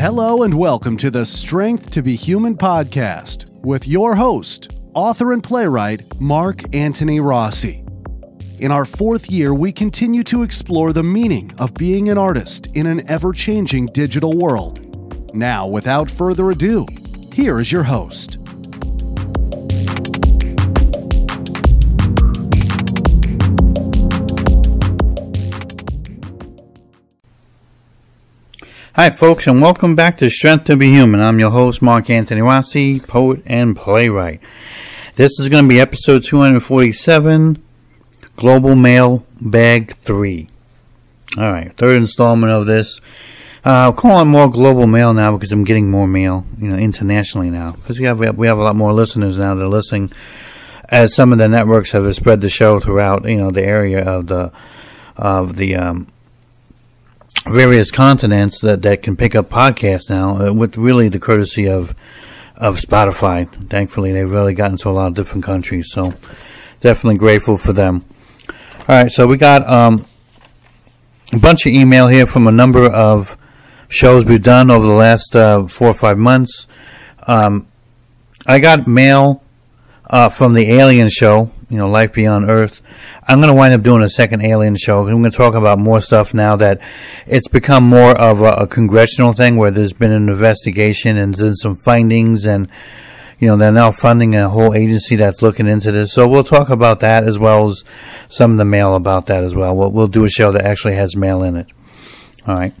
Hello and welcome to the Strength to Be Human podcast with your host, author and playwright Mark Antony Rossi. In our fourth year, we continue to explore the meaning of being an artist in an ever changing digital world. Now, without further ado, here is your host. Hi, folks, and welcome back to Strength to Be Human. I'm your host, Mark Antony Rossi, poet and playwright. This is going to be episode 247 Global Mail Bag 3. All right, third installment of this. Uh, I'll call it more global mail now because I'm getting more mail, you know, internationally now. Because we have we have a lot more listeners now that are listening, as some of the networks have spread the show throughout, you know, the area of the of the um, various continents that, that can pick up podcasts now, uh, with really the courtesy of of Spotify. Thankfully, they've really gotten to a lot of different countries, so definitely grateful for them. All right, so we got um, a bunch of email here from a number of shows we've done over the last uh, four or five months. Um, I got mail uh, from the Alien show, you know, Life Beyond Earth. I'm going to wind up doing a second Alien show. I'm going to talk about more stuff now that it's become more of a, a congressional thing where there's been an investigation and there's some findings and, you know, they're now funding a whole agency that's looking into this. So we'll talk about that as well as some of the mail about that as well. We'll, we'll do a show that actually has mail in it. All right.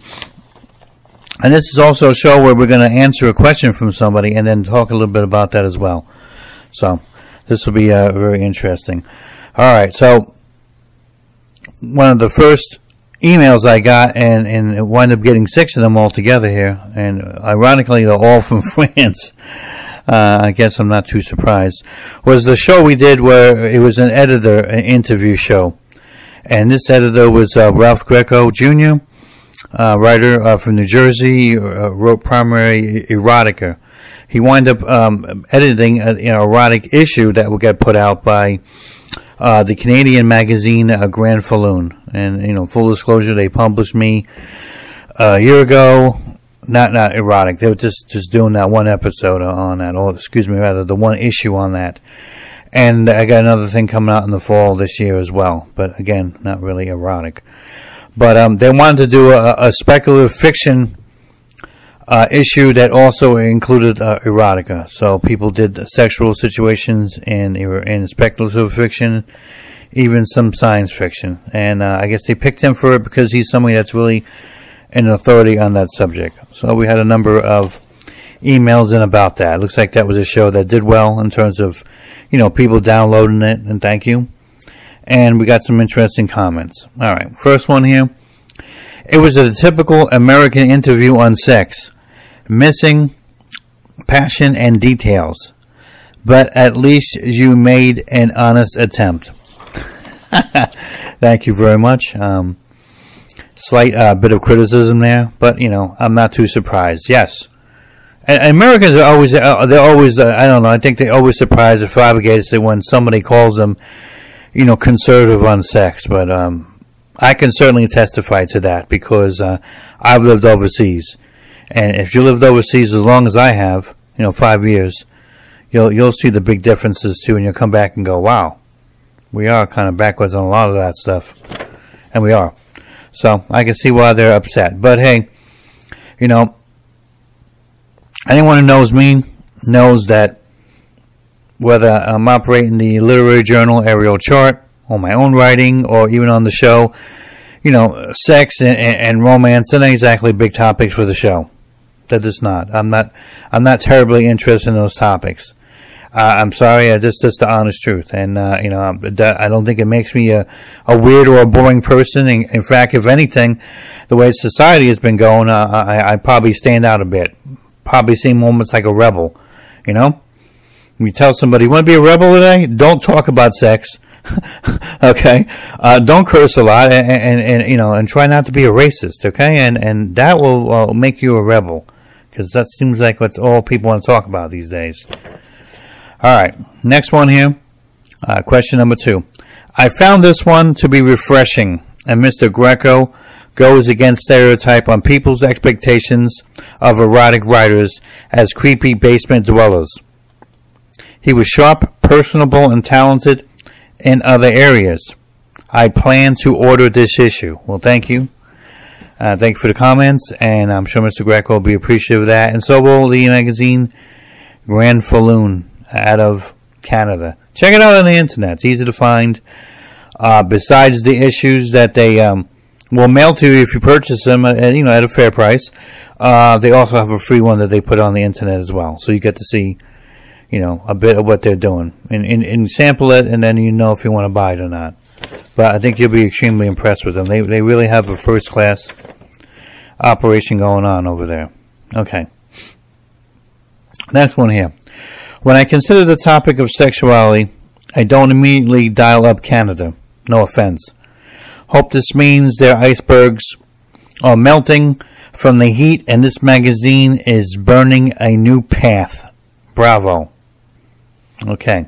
And this is also a show where we're going to answer a question from somebody and then talk a little bit about that as well. So this will be uh, very interesting. All right, so one of the first emails I got, and and wound up getting six of them all together here, and ironically, they're all from France. Uh, I guess I'm not too surprised. Was the show we did where it was an editor an interview show, and this editor was uh, Ralph Greco Jr., uh, writer uh, from New Jersey, uh, wrote primary erotica. He wound up um, editing an erotic issue that would get put out by uh, the Canadian magazine uh, Grand Falloon. And, you know, full disclosure, they published me a year ago. Not, not erotic. They were just, just doing that one episode on that, or excuse me, rather, the one issue on that. And I got another thing coming out in the fall this year as well. But again, not really erotic. But, um, they wanted to do a, a speculative fiction uh, issue that also included uh, erotica. So people did sexual situations and in speculative fiction, even some science fiction. And uh, I guess they picked him for it because he's somebody that's really an authority on that subject. So we had a number of emails in about that. It looks like that was a show that did well in terms of, you know, people downloading it, and thank you. And we got some interesting comments. All right, first one here. It was a typical American interview on sex missing passion and details, but at least you made an honest attempt. Thank you very much. Um, slight uh, bit of criticism there, but you know I'm not too surprised. Yes, and, Americans are always uh, they're always uh, I don't know I think they always surprised or flabbergasted when somebody calls them you know conservative on sex, but um, I can certainly testify to that because uh, I've lived overseas and if you lived overseas as long as I have, you know, five years, you'll you'll see the big differences too, and you'll come back and go, "Wow, we are kind of backwards on a lot of that stuff," and we are. So I can see why they're upset. But hey, you know, anyone who knows me knows that whether I'm operating the literary journal Ariel Chart or my own writing or even on the show, you know, sex and, and romance, they're not exactly big topics for the show. That is not. I'm not. I'm not terribly interested in those topics. Uh, I'm sorry. I just just the honest truth, and uh, you know, I don't think it makes me a, a weird or a boring person. In, in fact, if anything, the way society has been going, uh, I, I probably stand out a bit. Probably seem almost like a rebel. You know, you tell somebody, "You want to be a rebel today? Don't talk about sex." okay, uh, don't curse a lot, and, and, and, you know, and try not to be a racist. Okay, and and that will uh, make you a rebel because that seems like what all people want to talk about these days. All right, next one here. Uh, question number two. I found this one to be refreshing, and Mr. Greco goes against stereotype on people's expectations of erotic writers as creepy basement dwellers. He was sharp, personable, and talented in other areas. I plan to order this issue. Well, thank you. Uh, thank you for the comments, and I'm sure Mr. Greco will be appreciative of that. And so will the magazine Grand Falloon out of Canada. Check it out on the internet. It's easy to find. Uh, besides the issues that they um, will mail to you if you purchase them, at, uh, you know, at a fair price, uh, they also have a free one that they put on the internet as well. So you get to see, you know, a bit of what they're doing and, and, and sample it, and then you know if you want to buy it or not. But I think you'll be extremely impressed with them. They they really have a first class operation going on over there. Okay. Next one here. When I consider the topic of sexuality, I don't immediately dial up Canada. No offense. Hope this means their icebergs are melting from the heat and this magazine is burning a new path. Bravo. Okay.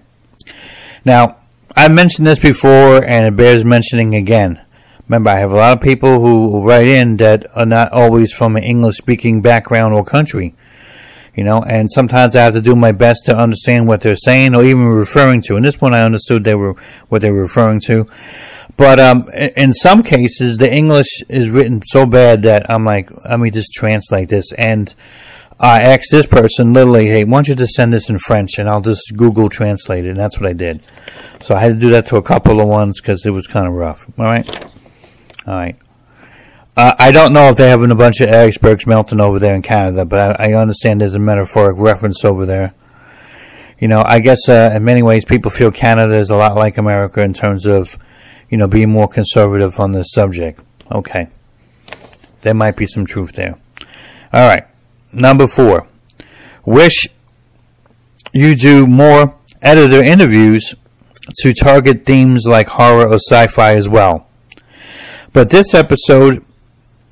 Now, I've mentioned this before and it bears mentioning again. Remember, I have a lot of people who write in that are not always from an English speaking background or country. You know, and sometimes I have to do my best to understand what they're saying or even referring to. And this one I understood they were what they were referring to. But um, in some cases, the English is written so bad that I'm like, let me just translate this. And I asked this person literally, hey, why don't you just send this in French and I'll just Google translate it. And that's what I did. So I had to do that to a couple of ones because it was kind of rough. All right. All right. Uh, I don't know if they're having a bunch of icebergs melting over there in Canada, but I, I understand there's a metaphoric reference over there. You know, I guess uh, in many ways people feel Canada is a lot like America in terms of, you know, being more conservative on this subject. Okay. There might be some truth there. All right. Number four. Wish you do more editor interviews to target themes like horror or sci-fi as well. But this episode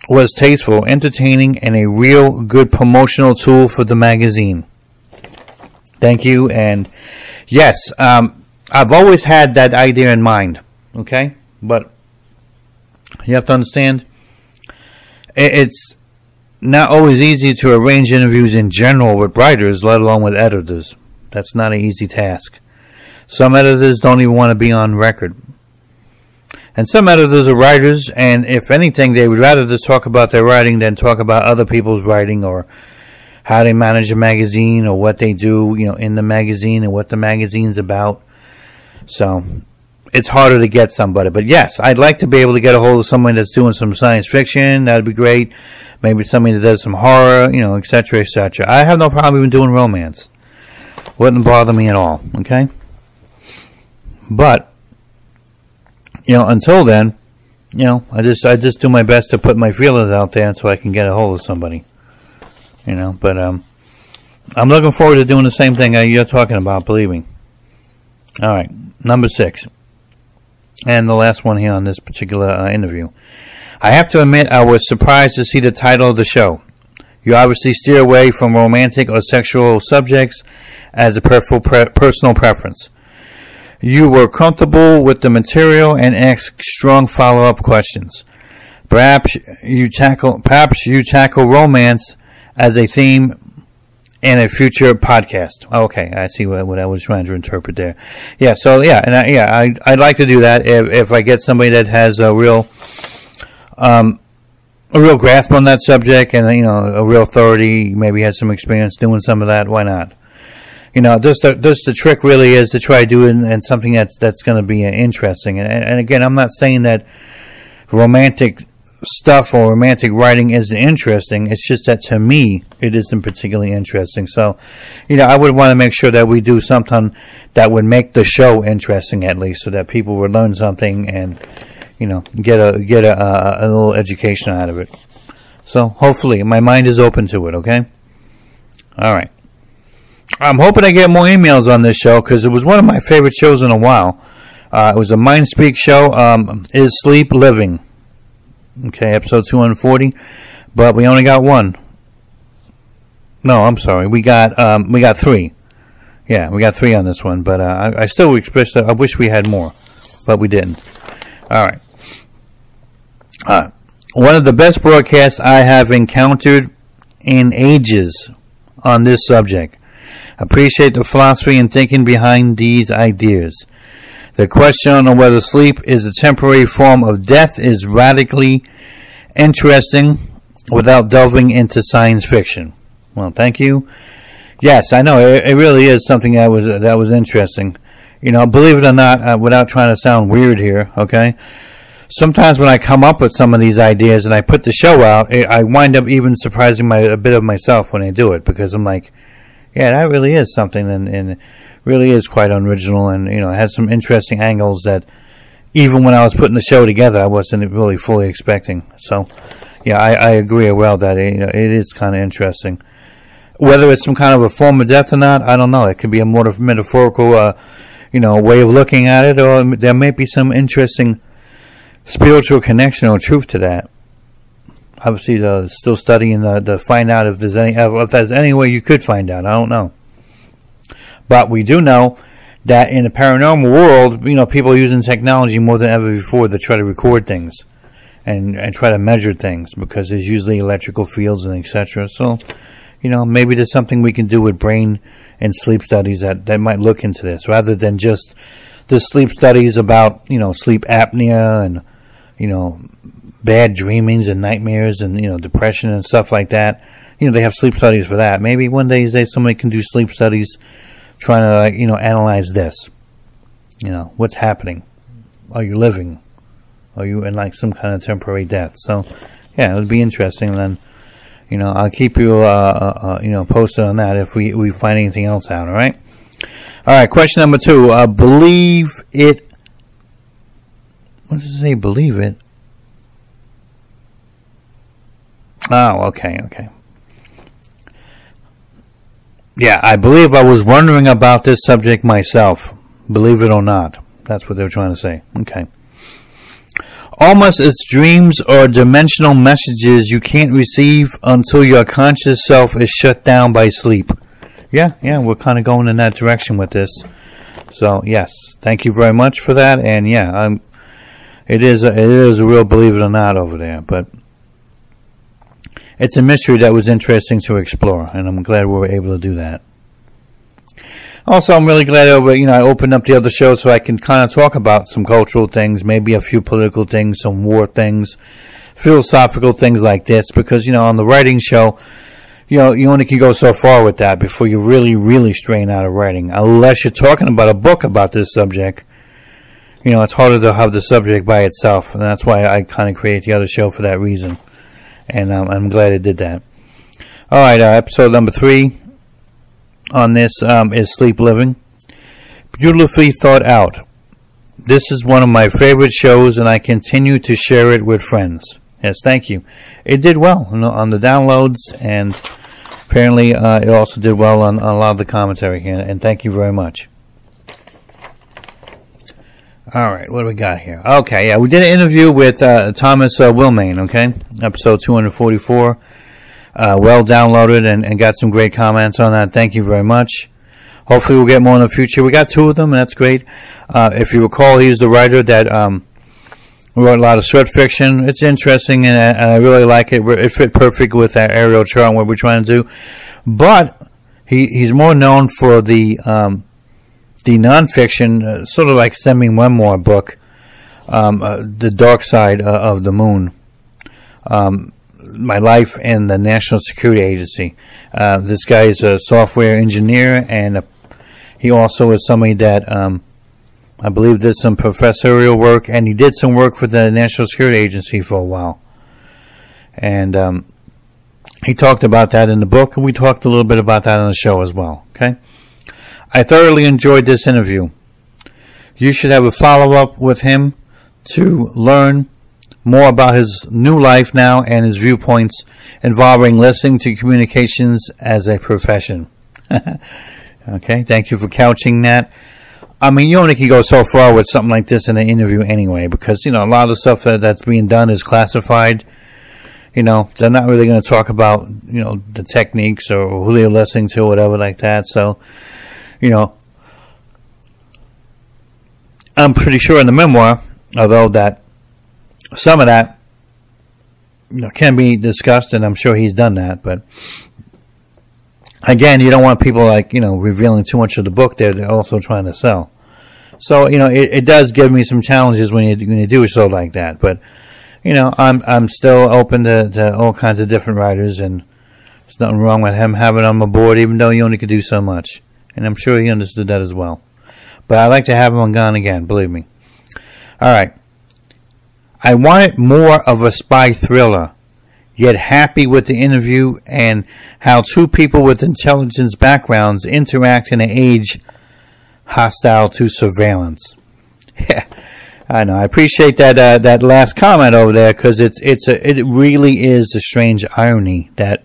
was tasteful, entertaining, and a real good promotional tool for the magazine. Thank you. And yes, um, I've always had that idea in mind. Okay, but you have to understand it's not always easy to arrange interviews in general with writers, let alone with editors. That's not an easy task. Some editors don't even want to be on record. And some editors are writers, and if anything, they would rather just talk about their writing than talk about other people's writing or how they manage a magazine or what they do, you know, in the magazine and what the magazine's about. So it's harder to get somebody. But yes, I'd like to be able to get a hold of someone that's doing some science fiction. That'd be great. Maybe somebody that does some horror, you know, etc., etc. I have no problem even doing romance. Wouldn't bother me at all. Okay. But you know, until then, you know, I just I just do my best to put my feelers out there so I can get a hold of somebody. You know, but um, I'm looking forward to doing the same thing you're talking about. Believe me. All right, number six, and the last one here on this particular uh, interview. I have to admit, I was surprised to see the title of the show. You obviously steer away from romantic or sexual subjects as a personal preference. You were comfortable with the material and asked strong follow-up questions. Perhaps you tackle perhaps you tackle romance as a theme in a future podcast. Okay, I see what, what I was trying to interpret there. Yeah, so yeah, and I, yeah, I I'd like to do that if if I get somebody that has a real um a real grasp on that subject and you know a real authority, maybe has some experience doing some of that. Why not? you know, just the, just the trick really is to try doing and something that's that's going to be interesting. And, and again, I'm not saying that romantic stuff or romantic writing isn't interesting. It's just that to me, it isn't particularly interesting. So, you know, I would want to make sure that we do something that would make the show interesting at least, so that people would learn something and, you know, get a get a, a, a little education out of it. So, hopefully, my mind is open to it. Okay. All right. I'm hoping I get more emails on this show because it was one of my favorite shows in a while. Uh, it was a Mind Speak show. Um, is Sleep Living? Okay, episode 240, but we only got one. No, I'm sorry. We got um, we got three. Yeah, we got three on this one, but uh, I, I, still express that I wish we had more, but we didn't. All right. Uh, one of the best broadcasts I have encountered in ages on this subject. Appreciate the philosophy and thinking behind these ideas. The question on whether sleep is a temporary form of death is radically interesting without delving into science fiction. Well, thank you. Yes, I know it, it really is something that was that was interesting. You know, believe it or not, uh, without trying to sound weird here, okay? Sometimes when I come up with some of these ideas and I put the show out, it, I wind up even surprising my, a bit of myself when I do it because I'm like, yeah, that really is something and, and really is quite original and, you know, has some interesting angles that even when I was putting the show together, I wasn't really fully expecting. So, yeah, I, I agree well that it, you know, it is kind of interesting. Whether it's some kind of a form of death or not, I don't know. It could be a more metaphorical, uh, you know, way of looking at it, or there may be some interesting spiritual connection or truth to that. Obviously, uh, still studying uh, to find out if there's any if there's any way you could find out. I don't know, but we do know that in the paranormal world, you know, people are using technology more than ever before to try to record things and and try to measure things because there's usually electrical fields and etc. So, you know, maybe there's something we can do with brain and sleep studies that that might look into this rather than just the sleep studies about you know sleep apnea and you know bad dreamings and nightmares and you know depression and stuff like that. You know, they have sleep studies for that. Maybe one day somebody can do sleep studies trying to like, you know analyze this. You know, what's happening? Are you living? Are you in like some kind of temporary death? So, yeah, it would be interesting. And then, you know, I'll keep you, uh, uh, uh, you know, posted on that if we, we find anything else out. All right. All right. Question number two. Uh, believe it. What does it say? Believe it. Oh, okay, okay. Yeah, I believe I was wondering about this subject myself. Believe it or not. That's what they're trying to say. Okay. Almost as dreams or dimensional messages you can't receive until your conscious self is shut down by sleep. Yeah, yeah, we're kind of going in that direction with this. So, yes, thank you very much for that. And yeah, I'm, it is a, it is a real believe it or not over there, but it's a mystery that was interesting to explore, and I'm glad we were able to do that. Also, I'm really glad over you know I opened up the other show so I can kind of talk about some cultural things, maybe a few political things, some war things, philosophical things like this. Because you know on the writing show, you know you only can go so far with that before you really really strain out of writing. Unless you're talking about a book about this subject, you know it's harder to have the subject by itself, and that's why I kind of create the other show for that reason and um, I'm glad it did that. All right, uh, episode number three on this um, is Sleep Living. Beautifully thought out. This is one of my favorite shows, and I continue to share it with friends. Yes, thank you. It did well on the downloads, and apparently uh, it also did well on, on, a lot of the commentary here, and thank you very much. All right, what do we got here? Okay, yeah, we did an interview with uh, Thomas uh, Wilmain, okay? Episode 244. Uh, well downloaded and, and, got some great comments on that. Thank you very much. Hopefully, we'll get more in the future. We got two of them, and that's great. Uh, if you recall, he's the writer that um, wrote a lot of short fiction. It's interesting, and, and I really like it. It fit perfect with our Ariel Chart and what we're trying to do. But he, he's more known for the. Um, the nonfiction, uh, sort of like semi memoir book, um, uh, The Dark Side uh, of the Moon. Um, my life in the National Security Agency. Uh, this guy is a software engineer, and a, he also is somebody that um, I believe did some professorial work, and he did some work for the National Security Agency for a while. And um, he talked about that in the book, and we talked a little bit about that on the show as well. Okay. I thoroughly enjoyed this interview. You should have a follow up with him to learn more about his new life now and his viewpoints involving listening to communications as a profession. okay, thank you for couching that. I mean, you only can go so far with something like this in an interview anyway, because, you know, a lot of the stuff that, that's being done is classified. You know, they're not really going to talk about, you know, the techniques or who they're listening to or whatever like that. So, you know, I'm pretty sure in the memoir, although that some of that you know, can be discussed, and I'm sure he's done that. But again, you don't want people like you know revealing too much of the book. There, they're also trying to sell. So you know, it, it does give me some challenges when you when you do show like that. But you know, I'm I'm still open to, to all kinds of different writers, and there's nothing wrong with him having on my board, even though he only could do so much. And I'm sure he understood that as well. But I'd like to have him on Gone Again, believe me. All right. I wanted more of a spy thriller, yet happy with the interview and how two people with intelligence backgrounds interact in an age hostile to surveillance. I know. I appreciate that uh, that last comment over there because it's it's a, it really is the strange irony that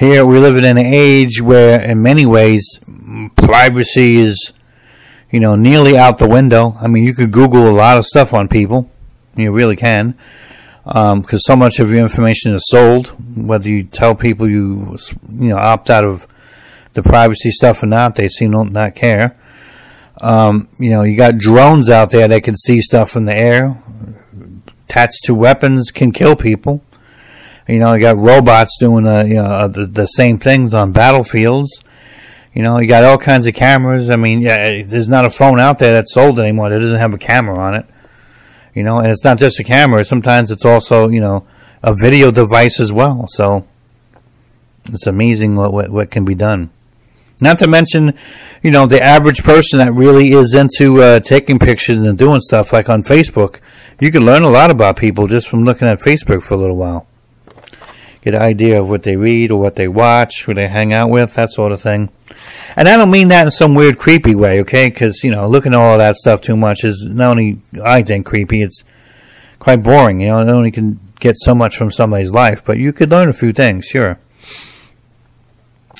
here we live in an age where, in many ways, privacy is you know nearly out the window. I mean, you could Google a lot of stuff on people. You really can because um, so much of your information is sold. Whether you tell people you you know opt out of the privacy stuff or not, they seem to not care. Um, you know, you got drones out there that can see stuff in the air. Attached to weapons can kill people. You know, you got robots doing uh, you know uh, the, the same things on battlefields. You know, you got all kinds of cameras. I mean, yeah, there's not a phone out there that's sold anymore that doesn't have a camera on it. You know, and it's not just a camera. Sometimes it's also you know a video device as well. So it's amazing what what, what can be done. Not to mention, you know, the average person that really is into uh, taking pictures and doing stuff like on Facebook. You can learn a lot about people just from looking at Facebook for a little while. Get an idea of what they read or what they watch, who they hang out with, that sort of thing. And I don't mean that in some weird, creepy way, okay? Because, you know, looking at all that stuff too much is not only, I think, creepy, it's quite boring. You know, not only can get so much from somebody's life, but you could learn a few things, sure.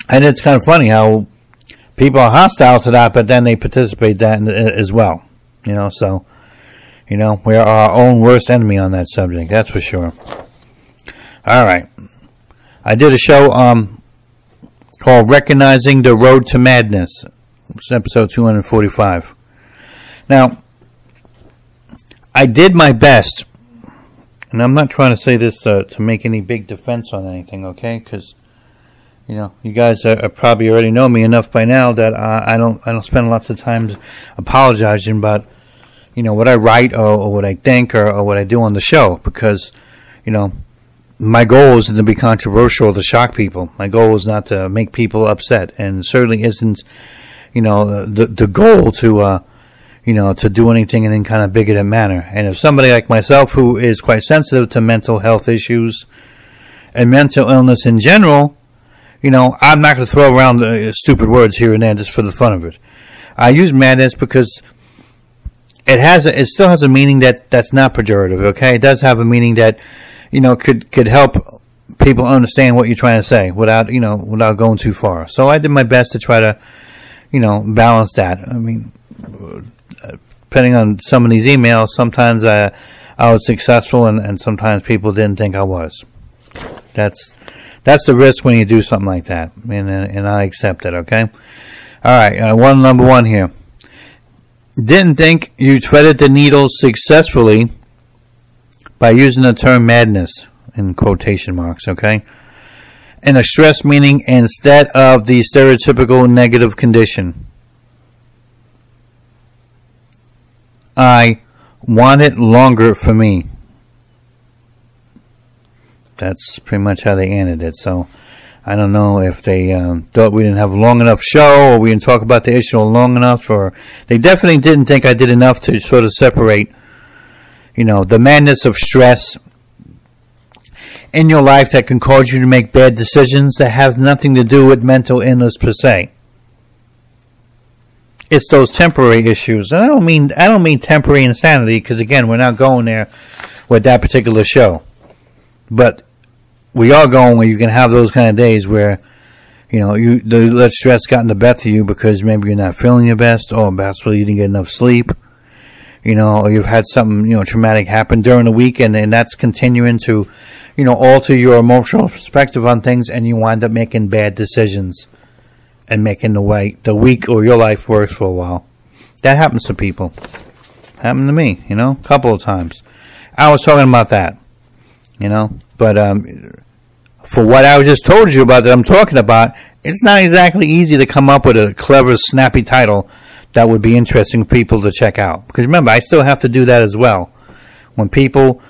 And it's kind of funny how people are hostile to that, but then they participate that uh, as well. You know, so you know we're our own worst enemy on that subject. That's for sure. All right, I did a show um called "Recognizing the Road to Madness." It's episode two hundred forty-five. Now, I did my best, and I'm not trying to say this uh, to make any big defense on anything, okay? Because you know, you guys are, are probably already know me enough by now that uh, I don't I don't spend lots of time apologizing about you know what I write or, or what I think or, or, what I do on the show because you know my goal isn't to be controversial or to shock people. My goal is not to make people upset, and certainly isn't you know the the goal to uh, you know to do anything in any kind of bigoted manner. And if somebody like myself who is quite sensitive to mental health issues and mental illness in general you know, I'm not going to throw around the stupid words here and there just for the fun of it. I use madness because it has a, it still has a meaning that that's not pejorative. Okay, it does have a meaning that you know could could help people understand what you're trying to say without you know without going too far. So I did my best to try to you know balance that. I mean, depending on some of these emails, sometimes I I was successful and, and sometimes people didn't think I was. That's that's the risk when you do something like that, and and I accept it. Okay. All right, uh, one number one here. Didn't think you threaded the needle successfully by using the term madness in quotation marks. Okay. In a stress meaning instead of the stereotypical negative condition. I want it longer for me that's pretty much how they ended it. So I don't know if they um, thought we didn't have a long enough show, or we didn't talk about the issue long enough, or they definitely didn't think I did enough to sort of separate, you know, the madness of stress in your life that can cause you to make bad decisions that has nothing to do with mental illness per se. It's those temporary issues, and I don't mean I don't mean temporary insanity because again, we're not going there with that particular show. But we are going where you can have those kind of days where you know you the stress got in the best of you because maybe you're not feeling your best or possibly you didn't get enough sleep you know you've had something you know traumatic happen during the week and, and that's continuing to you know alter your emotional perspective on things and you wind up making bad decisions and making the way the week or your life worse for a while. That happens to people. Happened to me you know a couple of times. I was talking about that You know, but um, for what I just told you about that I'm talking about, it's not exactly easy to come up with a clever, snappy title that would be interesting for people to check out. Because remember, I still have to do that as well. When people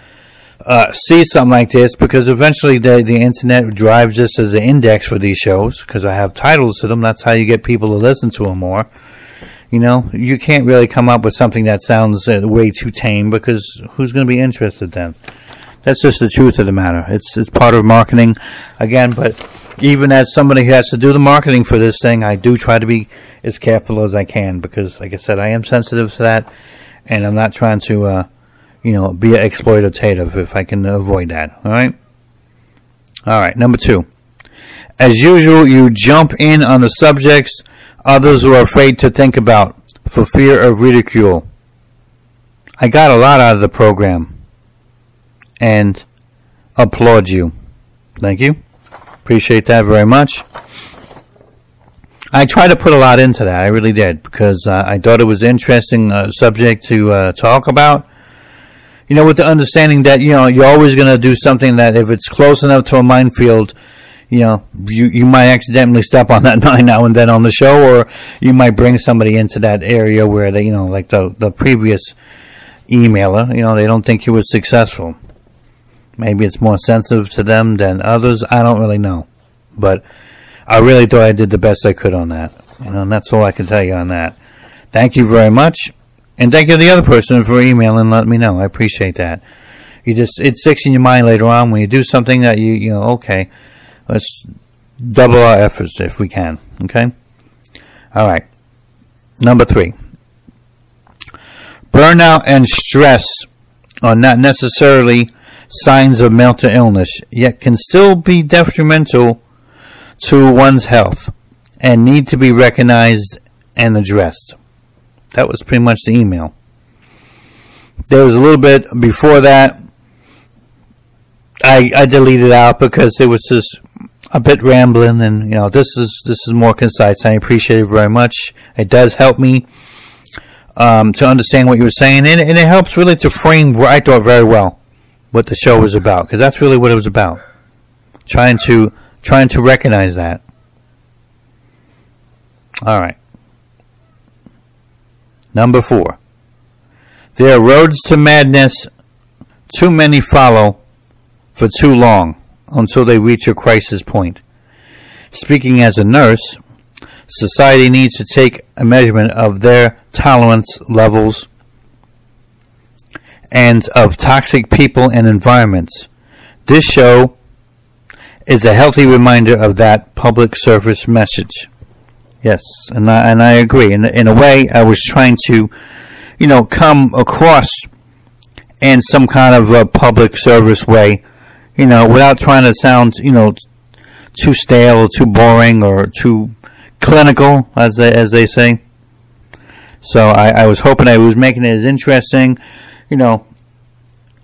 uh, see something like this, because eventually the, the internet drives this as an index for these shows, because I have titles to them. That's how you get people to listen to them more. You know, you can't really come up with something that sounds uh, way too tame because who's going to be interested then? That's just the truth of the matter. It's it's part of marketing, again. But even as somebody who has to do the marketing for this thing, I do try to be as careful as I can because, like I said, I am sensitive to that, and I'm not trying to, uh, you know, be exploitative if I can avoid that. All right. All right. Number two. As usual, you jump in on the subjects others are afraid to think about for fear of ridicule. I got a lot out of the program and applaud you. Thank you. Appreciate that very much. I tried to put a lot into that. I really did because uh, I thought it was interesting uh, subject to uh, talk about. You know, with the understanding that you know you're always going to do something that if it's close enough to a minefield, you know, you you might accidentally step on that mine now and then on the show, or you might bring somebody into that area where they, you know, like the the previous emailer, you know, they don't think he was successful. Maybe it's more sensitive to them than others. I don't really know. But I really thought I did the best I could on that. You know, and that's all I can tell you on that. Thank you very much. And thank you to the other person for emailing and letting me know. I appreciate that. You just, it sticks in your mind later on when you do something that you, you know, okay, let's double our efforts if we can. Okay? All right. Number three. Burnout and stress are not necessarily signs of mental illness, yet can still be detrimental to one's health and need to be recognized and addressed. That was pretty much the email. There was a little bit before that. I, I deleted out because it was just a bit rambling and you know this is this is more concise. I appreciate it very much. It does help me um, to understand what you were saying and, and it helps really to frame what I thought very well what the show was about because that's really what it was about. Trying to trying to recognize that. All right. Number 4. There are roads to madness too many follow for too long until they reach a crisis point. Speaking as a nurse, society needs to take a measurement of their tolerance levels and of toxic people and environments. This show is a healthy reminder of that public service message. Yes, and I, and I agree. In, in a way, I was trying to, you know, come across in some kind of a public service way, you know, without trying to sound, you know, too stale too boring or too clinical, as they, as they say. So I, I was hoping I was making it as interesting you know,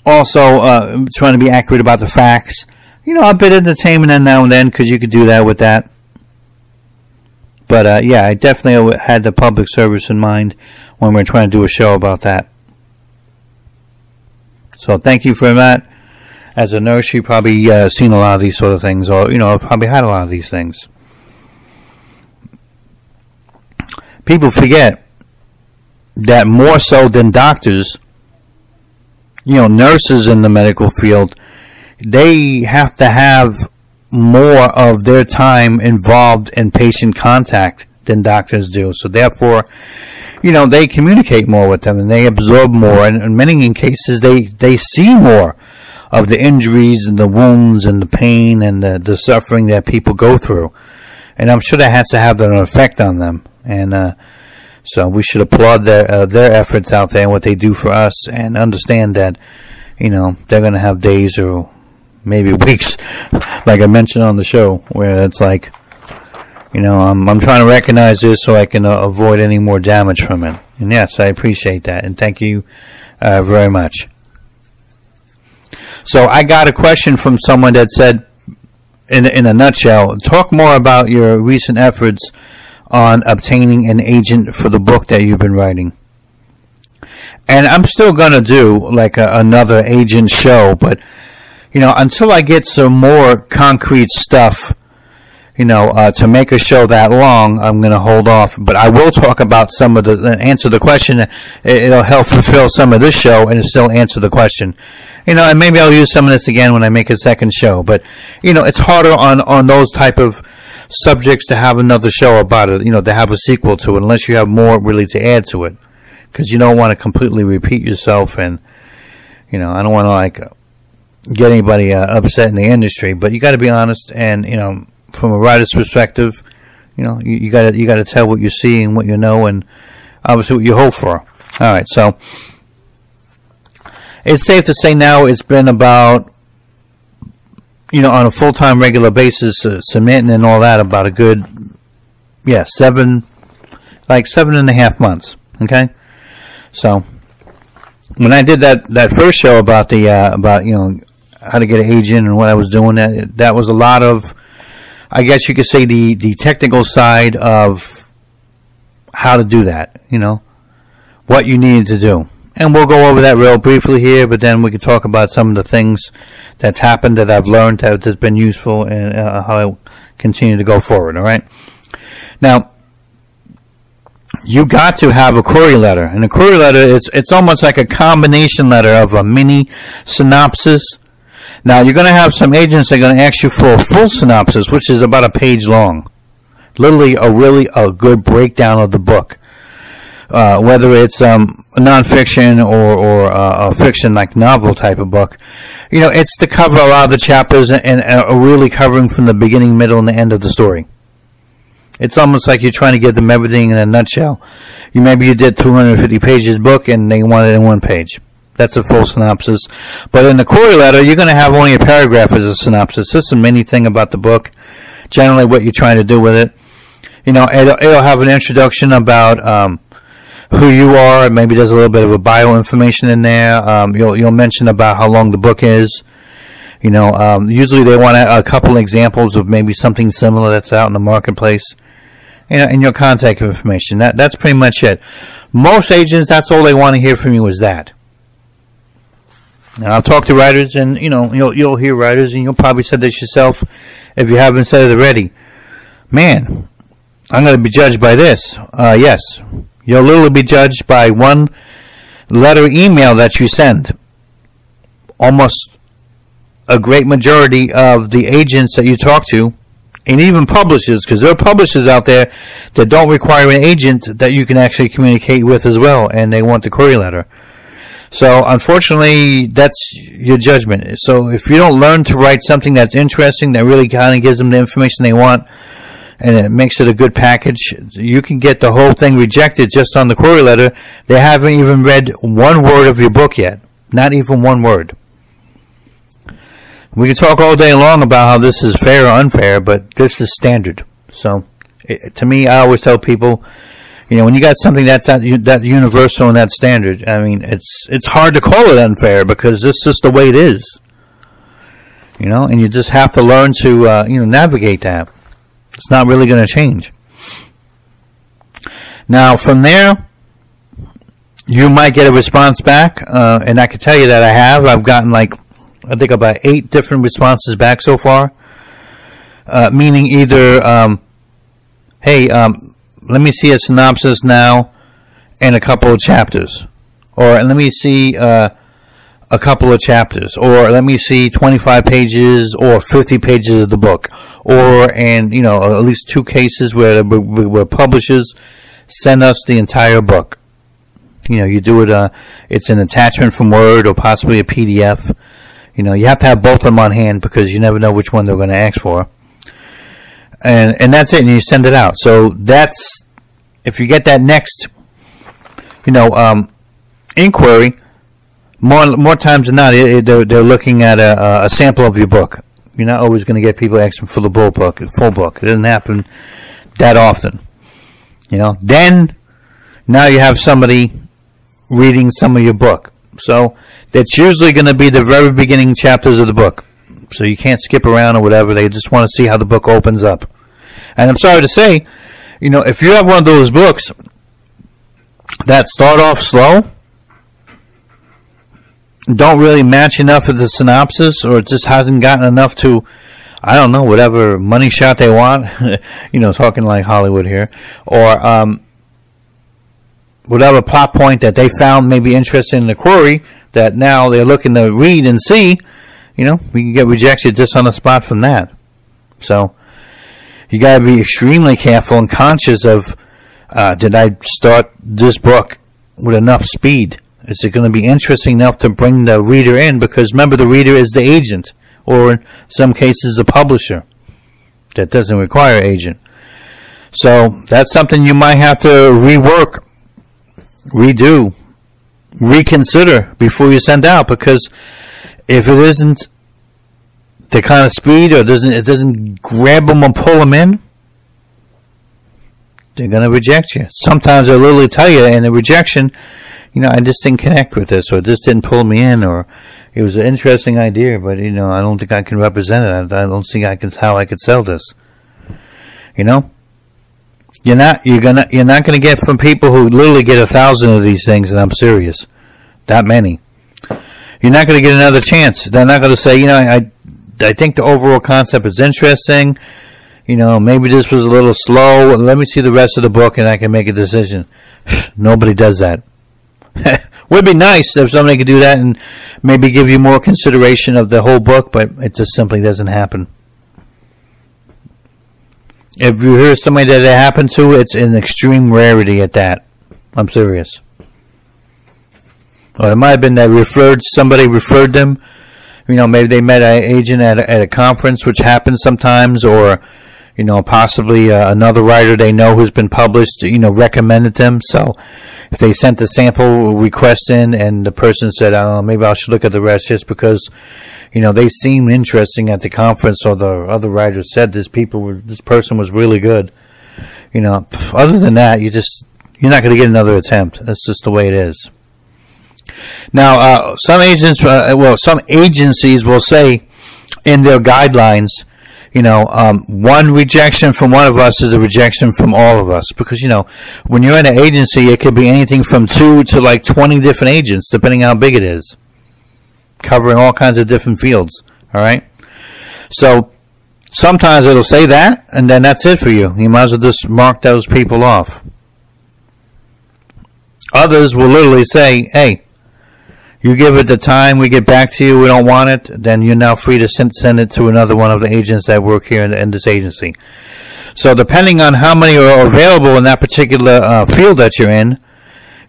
also uh, trying to be accurate about the facts. You know, a bit of entertainment and now and then because you could do that with that. But uh, yeah, I definitely had the public service in mind when we are trying to do a show about that. So thank you for that. As a nurse, you probably uh, seen a lot of these sort of things, or you know, probably had a lot of these things. People forget that more so than doctors, you know, nurses in the medical field, they have to have more of their time involved in patient contact than doctors do. So therefore, you know, they communicate more with them and they absorb more. And in many cases, they, they see more of the injuries and the wounds and the pain and the, the suffering that people go through. And I'm sure that has to have an effect on them. And, uh, so we should applaud their uh, their efforts out there and what they do for us, and understand that you know they're going to have days or maybe weeks, like I mentioned on the show, where it's like, you know, I'm I'm trying to recognize this so I can uh, avoid any more damage from it. And yes, I appreciate that, and thank you uh, very much. So I got a question from someone that said, in in a nutshell, talk more about your recent efforts on obtaining an agent for the book that you've been writing. And I'm still going to do like a, another agent show, but you know, until I get some more concrete stuff, you know, uh, to make a show that long, I'm going to hold off. But I will talk about some of the answer the question. It'll help fulfill some of this show and still answer the question. You know, and maybe I'll use some of this again when I make a second show. But you know, it's harder on on those type of subjects to have another show about it. You know, to have a sequel to it, unless you have more really to add to it, because you don't want to completely repeat yourself. And you know, I don't want to like get anybody uh, upset in the industry. But you got to be honest, and you know from a writer's perspective, you know, you, got to you got to tell what you see and what you know, and obviously what you hope for. All right, so it's safe to say now it's been about, you know, on a full time regular basis, uh, submitting and all that, about a good, yeah, seven, like seven and a half months. Okay, so when I did that that first show about the uh, about you know how to get an agent and what I was doing, that that was a lot of I guess you could say the, the technical side of how to do that, you know, what you needed to do. And we'll go over that real briefly here, but then we can talk about some of the things that's happened that I've learned that has been useful and uh, how I continue to go forward, all right? Now, you got to have a query letter. And a query letter is it's almost like a combination letter of a mini synopsis now, you're going to have some agents that are going to ask you for a full synopsis, which is about a page long. Literally, a really a good breakdown of the book. Uh, whether it's um, nonfiction or, or uh, a fiction like novel type of book, you know, it's to cover a lot of the chapters and, and uh, really covering from the beginning, middle, and the end of the story. It's almost like you're trying to give them everything in a nutshell. You maybe you did 250 pages book and they want it in one page. That's a full synopsis. But in the query letter, you're going to have only a paragraph as a synopsis. This is a mini thing about the book. Generally, what you're trying to do with it. You know, it'll, it'll have an introduction about um, who you are. Maybe there's a little bit of a bio information in there. Um, you'll you'll mention about how long the book is. You know, um, usually they want a, a couple examples of maybe something similar that's out in the marketplace. You and your contact information. That that's pretty much it. Most agents, that's all they want to hear from you is that. And I'll talk to writers, and you know, you'll you'll hear writers, and you'll probably say this yourself if you haven't said it already. Man, I'm going to be judged by this. Uh, yes, you'll be judged by one letter email that you send. Almost a great majority of the agents that you talk to, and even publishers, because there are publishers out there that don't require an agent that you can actually communicate with as well, and they want the query letter. So unfortunately, that's your judgment. So if you don't learn to write something that's interesting, that really kind of gives them the information they want, and it makes it a good package, you can get the whole thing rejected just on the query letter. They haven't even read one word of your book yet. Not even one word. We can talk all day long about how this is fair or unfair, but this is standard. So, it, to me, I always tell people, you know, when you got something that's that, that universal and that standard, I mean, it's it's hard to call it unfair because it's just the way it is. You know, and you just have to learn to uh, you know navigate that. It's not really going to change. Now, from there, you might get a response back, uh, and I can tell you that I have. I've gotten like I think about eight different responses back so far, uh, meaning either, um, hey, um, let me see a synopsis now and a couple of chapters. Or let me see uh, a couple of chapters. Or let me see 25 pages or 50 pages of the book. Or, and, you know, at least two cases where, where publishers send us the entire book. You know, you do it, uh, it's an attachment from Word or possibly a PDF. You know, you have to have both of them on hand because you never know which one they're going to ask for and and that's it, and you send it out. So that's if you get that next, you know, um, inquiry, more more times than not, it, they're they're looking at a, a sample of your book. You're not always going to get people asking for the full book, full book. It doesn't happen that often. You know, then now you have somebody reading some of your book. So that's usually going to be the very beginning chapters of the book so you can't skip around or whatever. They just want to see how the book opens up. And I'm sorry to say, you know, if you have one of those books that start off slow, don't really match enough of the synopsis, or it just hasn't gotten enough to, I don't know, whatever money shot they want. you know, talking like Hollywood here, or um, whatever plot point that they found maybe interesting in the query that now they're looking to read and see. You know, we can get rejected just on the spot from that. So you got to be extremely careful and conscious of uh, did I start this book with enough speed? Is it going to be interesting enough to bring the reader in? Because remember, the reader is the agent, or in some cases, the publisher. That doesn't require agent. So that's something you might have to rework, redo, reconsider before you send out. Because if it isn't the kind of speed, or doesn't it doesn't grab them and pull them in, they're going to reject you. Sometimes they'll literally tell you in the rejection you know, I just didn't connect with this, or this didn't pull me in, or it was an interesting idea, but you know, I don't think I can represent it. I, don't think I can how I could sell this. You know, you're not you're gonna you're not gonna get from people who literally get a thousand of these things, and I'm serious, that many. You're not gonna get another chance. They're not gonna say, you know, I I think the overall concept is interesting. You know, maybe this was a little slow. Let me see the rest of the book, and I can make a decision. Nobody does that. Would be nice if somebody could do that and maybe give you more consideration of the whole book, but it just simply doesn't happen. If you hear somebody that it happened to, it's an extreme rarity at that. I'm serious. Or it might have been that referred somebody referred them. You know, maybe they met an agent at a, at a conference, which happens sometimes, or you know, possibly uh, another writer they know who's been published, you know, recommended them. So if they sent the sample request in and the person said, I don't know, maybe I should look at the rest just because, you know, they seem interesting at the conference or the other writers said this people were, this person was really good. You know, other than that, you just, you're not going to get another attempt. That's just the way it is. Now, uh, some agents, uh, well, some agencies will say in their guidelines, you know, um, one rejection from one of us is a rejection from all of us. Because, you know, when you're in an agency, it could be anything from two to like 20 different agents, depending on how big it is, covering all kinds of different fields. All right. So sometimes it'll say that, and then that's it for you. You might as well just mark those people off. Others will literally say, hey, you give it the time, we get back to you, we don't want it, then you're now free to send, send it to another one of the agents that work here in, in this agency. So depending on how many are available in that particular uh, field that you're in,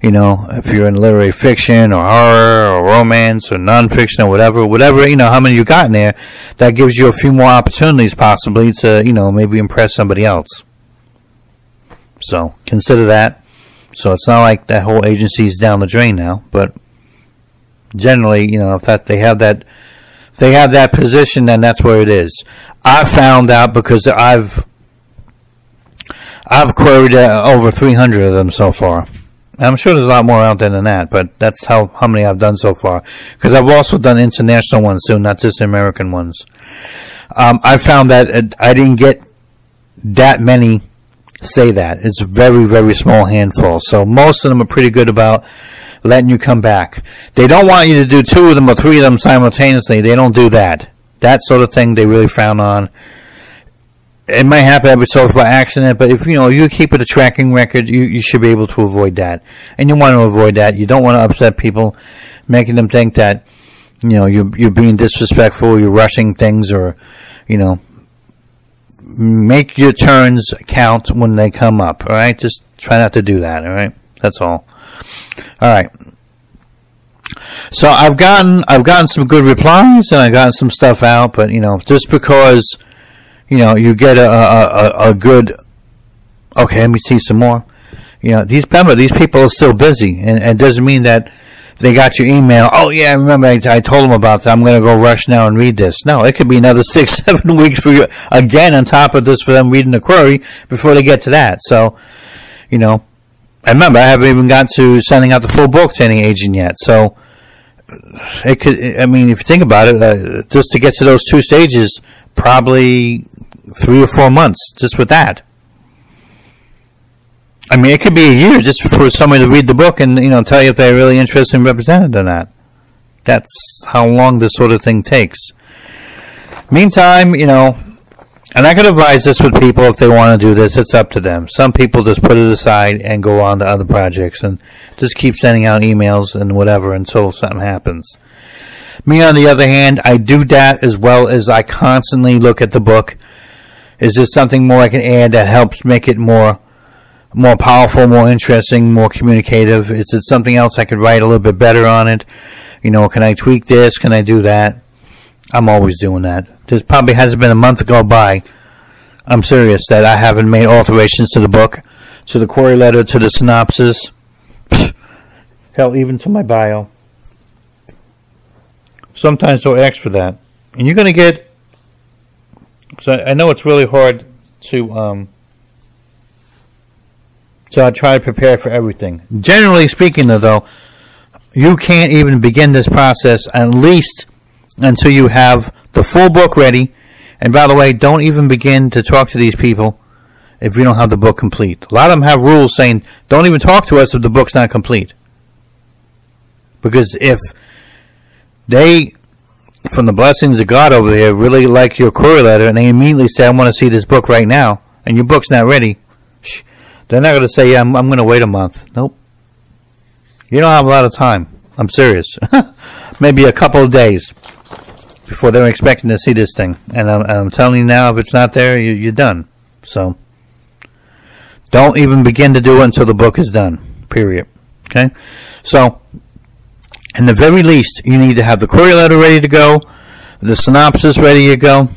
you know, if you're in literary fiction or horror or romance or nonfiction or whatever, whatever, you know, how many you got in there, that gives you a few more opportunities possibly to, you know, maybe impress somebody else. So consider that. So it's not like that whole agency is down the drain now, but generally, you know, if that they have that if they have that position, then that's where it is. I found out because I've I've queried uh, over 300 of them so far. I'm sure there's a lot more out there than that, but that's how, how many I've done so far. Because I've also done international ones too, not just American ones. Um, I found that uh, I didn't get that many say that. It's a very, very small handful. So most of them are pretty good about letting you come back. They don't want you to do two of them or three of them simultaneously. They don't do that. That sort of thing they really frown on. It might happen every so for accident, but if you know you keep it a tracking record, you, you should be able to avoid that. And you want to avoid that. You don't want to upset people, making them think that you know you're you're being disrespectful, you're rushing things, or you know make your turns count when they come up. All right, just try not to do that. All right, that's all. All right. So I've gotten I've gotten some good replies and I've gotten some stuff out, but you know, just because you know you get a a, a good okay, let me see some more. You know, these remember these people are still busy, and, and it doesn't mean that they got your email. Oh yeah, I remember I, I told them about that. I'm going to go rush now and read this. No, it could be another six, seven weeks for you again on top of this for them reading the query before they get to that. So, you know, I remember I haven't even got to sending out the full book to any agent yet. So it could. I mean, if you think about it, uh, just to get to those two stages, probably three or four months just with that. I mean, it could be a year just for somebody to read the book and you know tell you if they're really interested in represented or not. That's how long this sort of thing takes. Meantime, you know, and I could advise this with people if they want to do this. It's up to them. Some people just put it aside and go on to other projects and just keep sending out emails and whatever until something happens. Me, on the other hand, I do that as well as I constantly look at the book. Is there something more I can add that helps make it more more powerful, more interesting, more communicative? Is it something else I could write a little bit better on it? You know, can I tweak this? Can I do that? I'm always doing that. This probably hasn't been a month go by. I'm serious that I haven't made alterations to the book, to the query letter, to the synopsis. Hell, even to my bio. Sometimes they'll ask for that. And you're going to get. So I know it's really hard to. Um, so I try to prepare for everything. Generally speaking, though, you can't even begin this process at least until you have the full book ready. And by the way, don't even begin to talk to these people if you don't have the book complete. A lot of them have rules saying don't even talk to us if the book's not complete. Because if they, from the blessings of God over here, really like your query letter and they immediately say, I want to see this book right now, and your book's not ready, they're not going to say, yeah, I'm, I'm going to wait a month. Nope. You don't have a lot of time. I'm serious. Maybe a couple of days before they're expecting to see this thing. And I'm, I'm telling you now, if it's not there, you, you're done. So don't even begin to do it until the book is done. Period. Okay? So, in the very least, you need to have the query letter ready to go, the synopsis ready to go.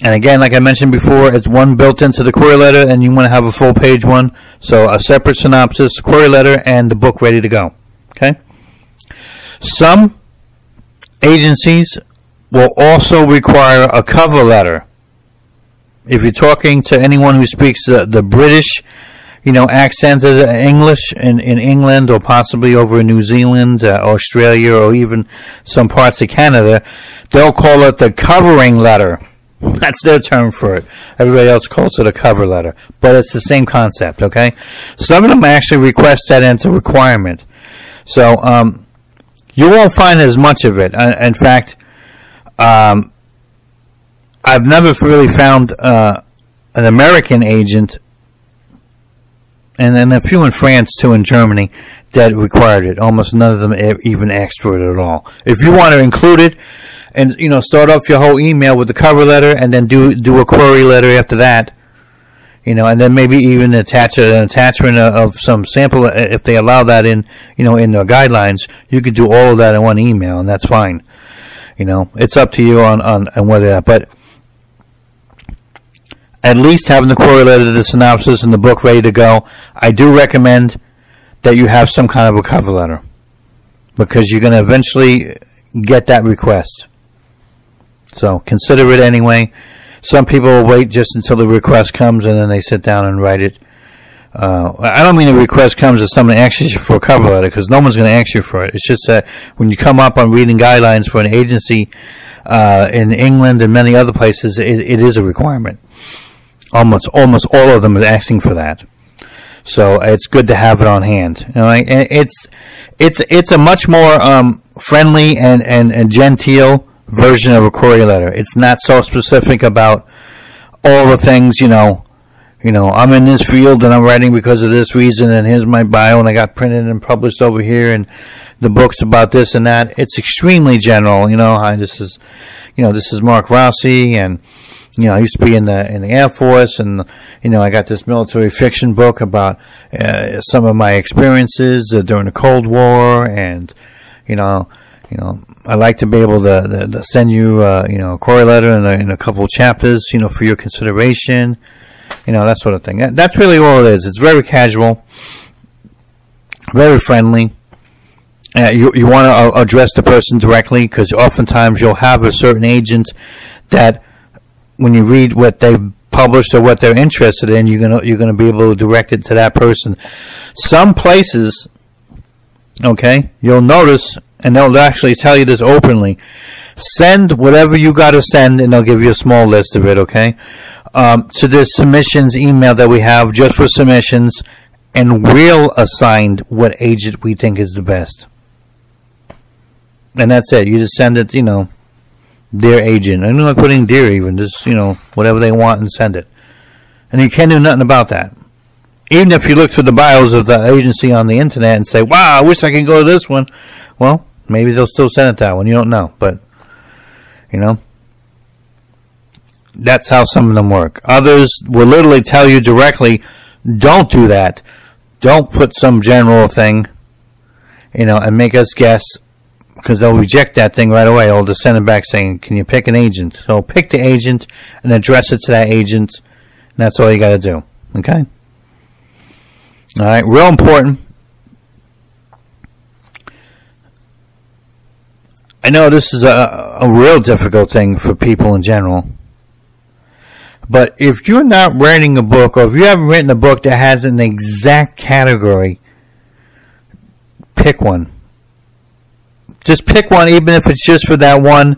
And again, like I mentioned before, it's one built into the query letter, and you want to have a full page one. So, a separate synopsis, query letter, and the book ready to go. Okay? Some agencies will also require a cover letter. If you're talking to anyone who speaks the, the British, you know, accent of English in, in England or possibly over in New Zealand, uh, Australia, or even some parts of Canada, they'll call it the covering letter. That's their term for it. Everybody else calls it a cover letter, but it's the same concept, okay? Some of them actually request that into requirement. So, um, you won't find as much of it. Uh, in fact, um, I've never really found uh, an American agent, and then a few in France too, in Germany, that required it. Almost none of them even asked for it at all. If you want to include it, and you know, start off your whole email with the cover letter, and then do do a query letter after that you know, and then maybe even attach an attachment of some sample uh, if they allow that in, you know, in their guidelines. You could do all of that in one email, and that's fine. You know, it's up to you on on, on whether that, but at least having the query letter, the synopsis, and the book ready to go. I do recommend that you have some kind of a cover letter because you're going to eventually get that request. So consider it anyway. Some people wait just until the request comes and then they sit down and write it. Uh, I don't mean the request comes as someone asks you for a cover letter because no one's going to ask you for it. It's just that when you come up on reading guidelines for an agency uh, in England and many other places, it, it is a requirement. Almost almost all of them are asking for that. So it's good to have it on hand. You know, it's it's it's a much more um, friendly and, and, and genteel version of a query letter. It's not so specific about all the things, you know, you know, I'm in this field and I'm writing because of this reason and here's my bio and I got printed and published over here and the books about this and that. It's extremely general, you know, I, this is, you know, this is Mark Rossi and, you know, I used to be in the in the Air Force, and you know, I got this military fiction book about uh, some of my experiences uh, during the Cold War, and you know, you know, I like to be able to, to, to send you, uh, you know, a query letter in a, in a couple chapters, you know, for your consideration, you know, that sort of thing. That, that's really all it is. It's very casual, very friendly. Uh, you you want to uh, address the person directly because oftentimes you'll have a certain agent that when you read what they've published or what they're interested in, you're gonna you're gonna be able to direct it to that person. Some places, okay, you'll notice and they'll actually tell you this openly. Send whatever you got to send, and they'll give you a small list of it. Okay, um, to this submissions email that we have just for submissions, and we'll assign what agent we think is the best. and that's it. You just send it, you know, their agent. I'm not putting dear even, just you know, whatever they want and send it. And you can't do nothing about that. Even if you look through the bios of the agency on the internet and say, "Wow, I wish I could go to this one," well, maybe they'll still send it that one. You don't know, but you know, that's how some of them work. Others will literally tell you directly, "Don't do that. Don't put some general thing." You know, and make us guess because they'll reject that thing right away. They'll just send it back saying, "Can you pick an agent?" So pick the agent and address it to that agent. And that's all you got to do. Okay. All right, real important. I know this is a, a real difficult thing for people in general. But if you're not writing a book, or if you haven't written a book that has an exact category, pick one. Just pick one, even if it's just for that one,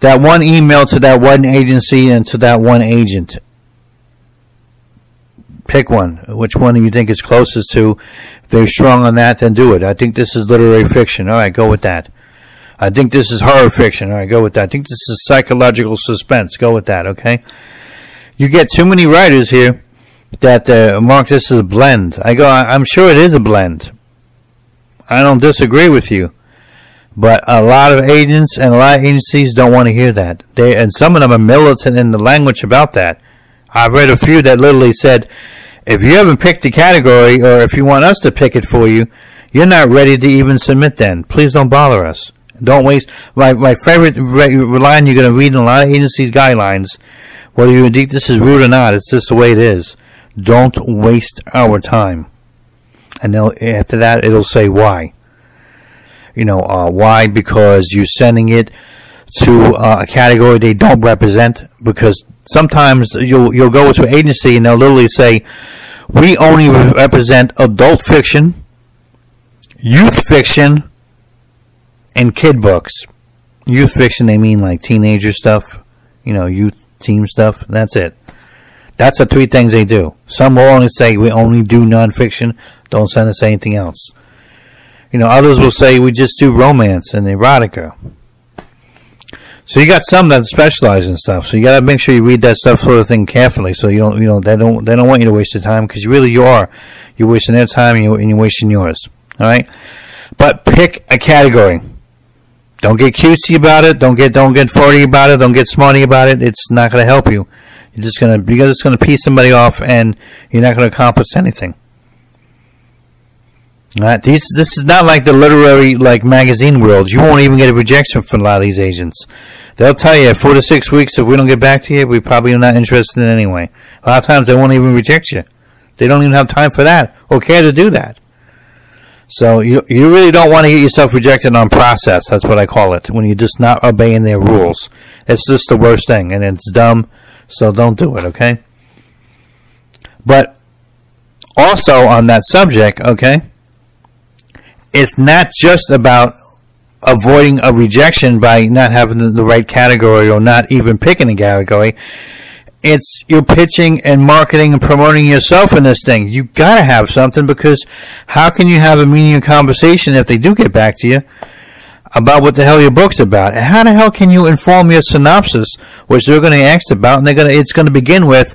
that one email to that one agency and to that one agent. Pick one. Which one do you think is closest to? If they're strong on that, then do it. I think this is literary fiction. All right, go with that. I think this is horror fiction. All right, go with that. I think this is psychological suspense. Go with that. Okay. You get too many writers here that uh, mark this as a blend. I go. I'm sure it is a blend. I don't disagree with you. But a lot of agents and a lot of agencies don't want to hear that. They and some of them are militant in the language about that. I've read a few that literally said, if you haven't picked the category or if you want us to pick it for you, you're not ready to even submit then. Please don't bother us. Don't waste my my favorite line you're going to read in a lot of agencies' guidelines. Whether you think this is rude or not, it's just the way it is. Don't waste our time. And then after that, it'll say why. You know, uh, why? Because you're sending it to uh, a category they don't represent. Because sometimes you'll you'll go to an agency and they'll literally say, "We only represent adult fiction, youth fiction, and kid books." Youth fiction, they mean like teenager stuff, you know, youth team stuff. That's it. That's the three things they do. Some will only say we only do nonfiction. Don't send us anything else. You know, others will say we just do romance and erotica. So you got some that specialize in stuff. So you got to make sure you read that stuff sort of thing carefully. So you don't, you know, they don't, they don't want you to waste your time because really you are. You're wasting their time and you're, and you're wasting yours. All right, but pick a category. Don't get cutesy about it. Don't get, don't get forty about it. Don't get smarty about it. It's not going to help you. You're just gonna, you're just going to piece somebody off, and you're not going to accomplish anything. Right. These, this is not like the literary like magazine world. You won't even get a rejection from a lot of these agents. They'll tell you four to six weeks if we don't get back to you, we probably are not interested in anyway. A lot of times they won't even reject you. They don't even have time for that or care to do that. So you you really don't want to get yourself rejected on process. That's what I call it. When you're just not obeying their rules, it's just the worst thing, and it's dumb. So don't do it. Okay. But also on that subject, okay it's not just about avoiding a rejection by not having the right category or not even picking a category. It's you're pitching and marketing and promoting yourself in this thing. You gotta have something because how can you have a meaningful conversation if they do get back to you about what the hell your book's about? And how the hell can you inform your synopsis, which they're gonna ask about, and they're gonna it's gonna begin with,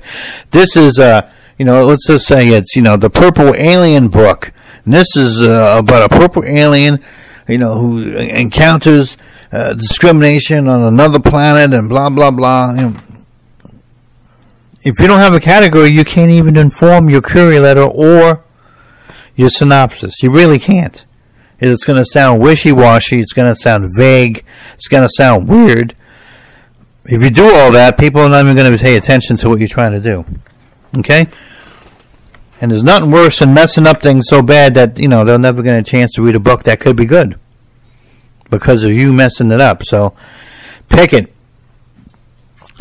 this is a you know, let's just say it's you know the Purple Alien book and this is uh, about a purple alien, you know, who encounters uh, discrimination on another planet and blah blah blah. You know, if you don't have a category, you can't even inform your query letter or your synopsis. You really can't. It's going to sound wishy-washy. It's going to sound vague. It's going to sound weird. If you do all that, people are not even going to pay attention to what you're trying to do. Okay? And there's nothing worse than messing up things so bad that, you know, they'll never get a chance to read a book that could be good because of you messing it up. So pick it.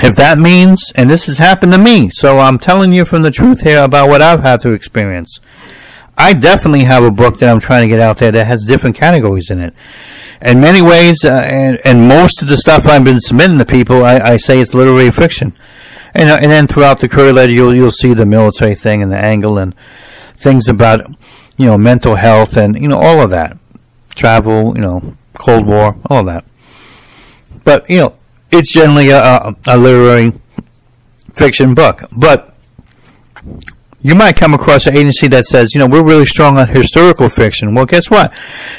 If that means, and this has happened to me, so I'm telling you from the truth here about what I've had to experience. I definitely have a book that I'm trying to get out there that has different categories in it. In many ways, uh, and, and most of the stuff I've been submitting to people, I, I say it's literary fiction and uh, and then throughout the query letter, you'll you'll see the military thing and the angle and things about you know mental health and you know all of that, travel, you know Cold War, all that. But you know, it's generally a, a, literary fiction book. But you might come across an agency that says, you know, we're really strong on historical fiction. Well, guess what?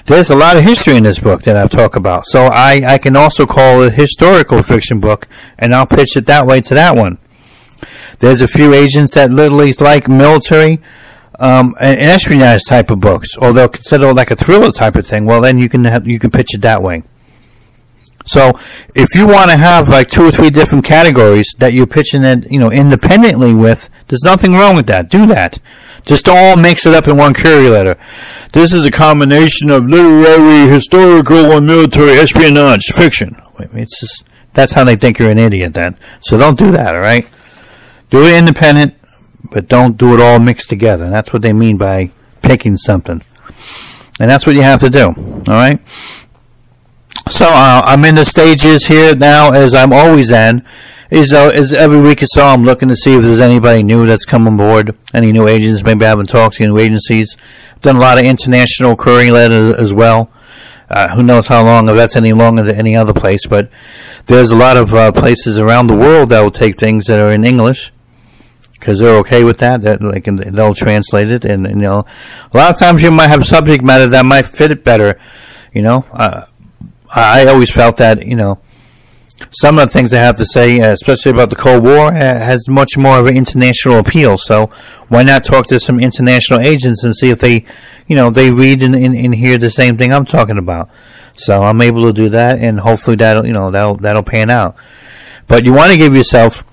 There's a lot of history in this book that I've talked about. So I, I can also call it a historical fiction book, and I'll pitch it that way to that one. There's a few agents that literally like military um, and espionage type of books, or they'll consider like a thriller type of thing. Well, then you can have, you can pitch it that way. So if you want to have like two or three different categories that you're pitching it, you know, independently with, there's nothing wrong with that. Do that. Just all mix it up in one query letter. This is a combination of literary, historical, and military espionage fiction. It's just that's how they think you're an idiot. Then, so don't do that. All right. Do it independent, but don't do it all mixed together. That's what they mean by picking something. And that's what you have to do. All right. So uh, I'm in the stages here now, as I'm always in. Is uh, is every week or so I'm looking to see if there's anybody new that's come on board, any new agents. Maybe I haven't talked to new agencies. Done a lot of international query letters as well. Uh, who knows how long, if that's any longer than any other place, but there's a lot of uh, places around the world that will take things that are in English because they're okay with that. That can they'll translate it, and, and, you know, a lot of times you might have subject matter that might fit it better. You know, uh, I always felt that you know some of the things I have to say, uh, especially about the Cold War, has much more of an international appeal. So why not talk to some international agents and see if they, you know, they read and, and, and hear the same thing I'm talking about. So I'm able to do that, and hopefully that'll, you know, that'll that'll pan out. But you want to give yourself,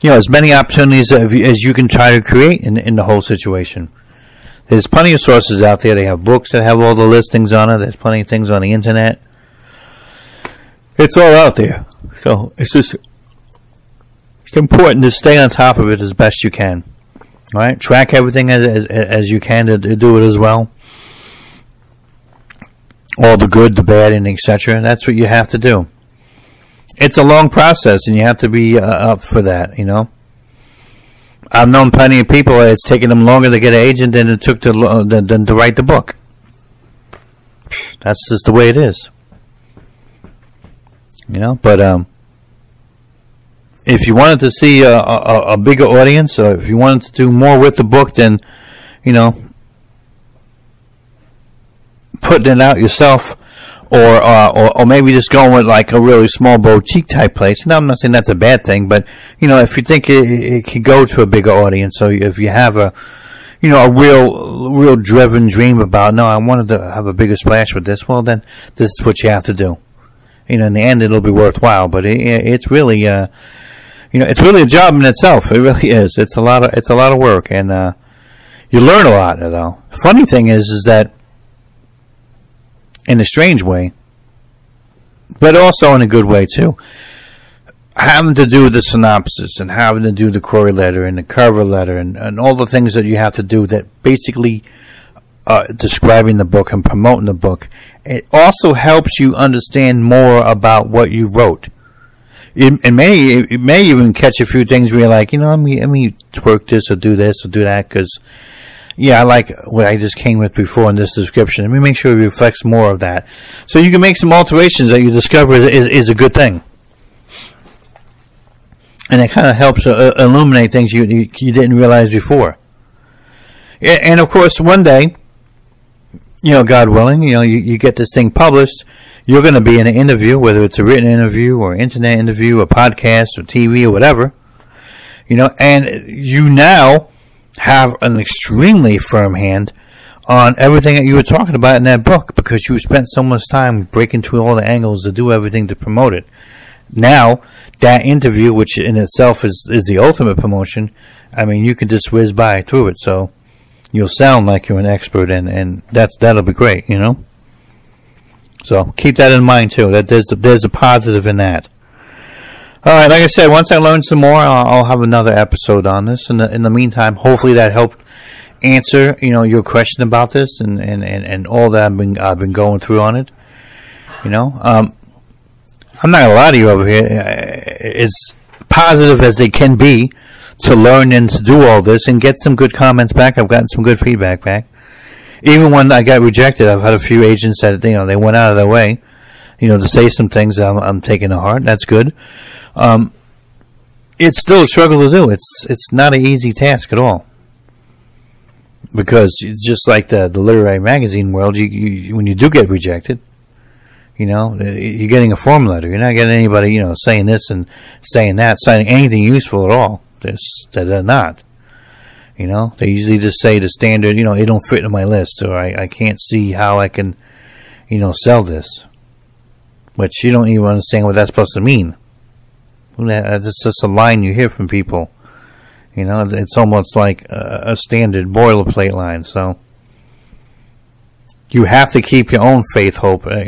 you know, as many opportunities as you can try to create in in the whole situation. There's plenty of sources out there. They have books that have all the listings on it. There's plenty of things on the internet it's all out there. So it's just it's important to stay on top of it as best you can. Right, track everything as as, as you can to, to, do it as well. All the good, the bad, and etc. That's what you have to do. It's a long process, and you have to be uh, up for that. You know. I've known plenty of people. It's taken them longer to get an agent than it took to uh, than, than to write the book. That's just the way it is you know. But um, if you wanted to see a, a, a, bigger audience, or if you wanted to do more with the book, then you know, putting it out yourself, or uh, or, or maybe just going with like a really small boutique type place. Now, I'm not saying that's a bad thing, but you know, if you think it, it could go to a bigger audience, so if you have a you know, a real, real driven dream about, no, I wanted to have a bigger splash with this. Well, then this is what you have to do you know, in the end, it'll be worthwhile. But it, it's really, uh, you know, it's really a job in itself. It really is. It's a lot of, it's a lot of work, and uh, you learn a lot. Though, funny thing is, is that in a strange way, but also in a good way too. Having to do the synopsis and having to do the query letter and the cover letter and, and all the things that you have to do that basically uh, describing the book and promoting the book. It also helps you understand more about what you wrote. It, it may it may even catch a few things where you're like, you know, let me let me twerk this or do this or do that because, yeah, I like what I just came with before in this description. Let me make sure it reflects more of that, so you can make some alterations that you discover is is, is a good thing, and it kind of helps uh, illuminate things you, you you didn't realize before. And of course, one day you know, God willing, you know, you, you get this thing published, you're going to be in an interview, whether it's a written interview or internet interview, a podcast or TV or whatever, you know, and you now have an extremely firm hand on everything that you were talking about in that book because you spent so much time breaking through all the angles to do everything to promote it. Now, that interview, which in itself is, is the ultimate promotion, I mean, you can just whiz by through it. So, you'll sound like you're an expert, and and that's that'll be great, you know. So keep that in mind too. That there's there's a positive in that. All right, like I said, once I learn some more, I'll, I'll have another episode on this. In the in the meantime, hopefully that helped answer you know your question about this and and, and, and all that I've been I've been going through on it. You know, um, I'm not gonna lie to you over here. As positive as they can be, to learn and to do all this and get some good comments back. I've gotten some good feedback back. Even when I got rejected, I've had a few agents that you know they went out of their way you know, to say some things I'm, I'm taking to heart. That's good. Um, it's still a struggle to do. It's it's not an easy task at all. Because just like the the literary magazine world, you, you when you do get rejected, you know, you're getting a form letter. You're not getting anybody, you know, saying this and saying that, saying anything useful at all. This they're not. You know, they usually just say the standard, you know, it don't fit in my list, or I, I can't see how I can, you know, sell this. Which you don't even understand what that's supposed to mean. It's just a line you hear from people. You know, it's almost like a, standard boilerplate line. So you have to keep your own faith, hope uh,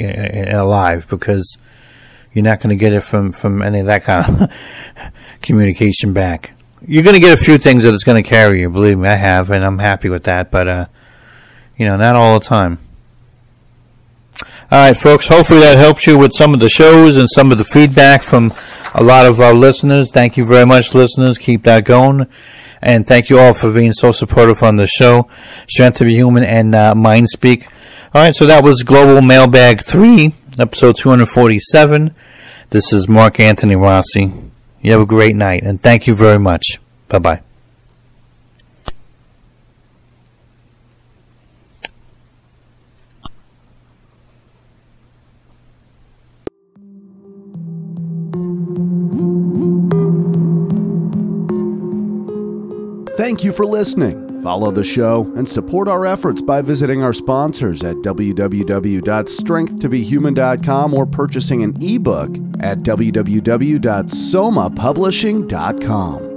alive because you're not going to get it from from any of that kind of communication back. You're going to get a few things that it's going to carry you. Believe me, I have, and I'm happy with that. But uh, you know, not all the time. All right, folks. Hopefully that helps you with some of the shows and some of the feedback from a lot of our listeners. Thank you very much, listeners. Keep that going. And thank you all for being so supportive on the show. Strength to be Human and uh, Mind Speak. All right, so that was Global Mailbag 3, episode 247. This is Mark Antony Rossi. You have a great night, and thank you very much. Bye bye. Thank you for listening. Follow the show and support our efforts by visiting our sponsors at www.strengthtobehuman.com or purchasing an ebook at www.somapublishing.com.